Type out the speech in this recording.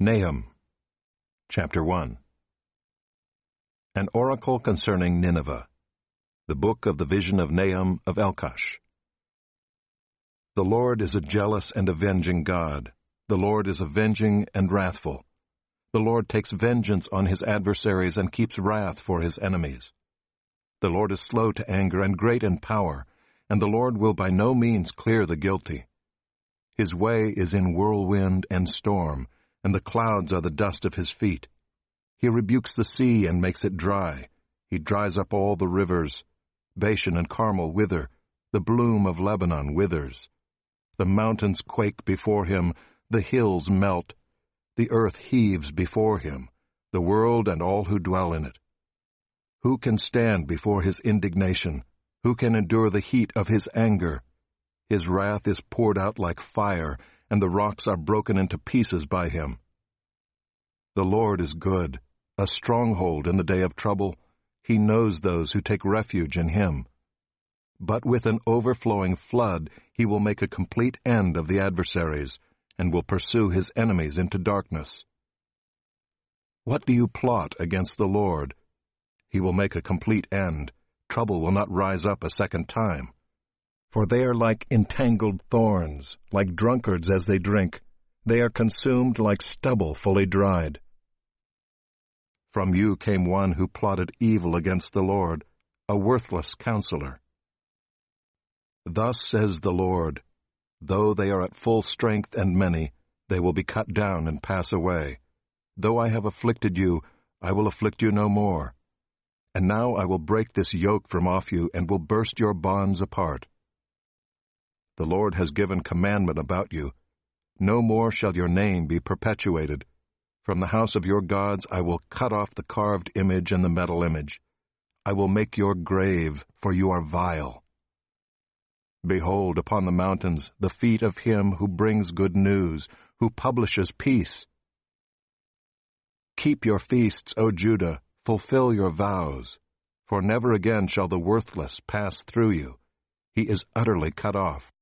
Nahum Chapter 1 An Oracle Concerning Nineveh The Book of the Vision of Nahum of Elkosh The Lord is a jealous and avenging God. The Lord is avenging and wrathful. The Lord takes vengeance on his adversaries and keeps wrath for his enemies. The Lord is slow to anger and great in power, and the Lord will by no means clear the guilty. His way is in whirlwind and storm, and the clouds are the dust of his feet. He rebukes the sea and makes it dry. He dries up all the rivers. Bashan and Carmel wither. The bloom of Lebanon withers. The mountains quake before him. The hills melt. The earth heaves before him, the world and all who dwell in it. Who can stand before his indignation? Who can endure the heat of his anger? His wrath is poured out like fire, and the rocks are broken into pieces by him. The Lord is good, a stronghold in the day of trouble. He knows those who take refuge in him. But with an overflowing flood he will make a complete end of the adversaries, and will pursue his enemies into darkness. What do you plot against the Lord? He will make a complete end. Trouble will not rise up a second time. For they are like entangled thorns, like drunkards as they drink. They are consumed like stubble fully dried. From you came one who plotted evil against the Lord, a worthless counselor. Thus says the Lord, Though they are at full strength and many, they will be cut down and pass away. Though I have afflicted you, I will afflict you no more. And now I will break this yoke from off you and will burst your bonds apart. The Lord has given commandment about you. No more shall your name be perpetuated. From the house of your gods I will cut off the carved image and the metal image. I will make your grave, for you are vile. Behold upon the mountains the feet of him who brings good news, who publishes peace. Keep your feasts, O Judah, fulfill your vows, for never again shall the worthless pass through you. He is utterly cut off.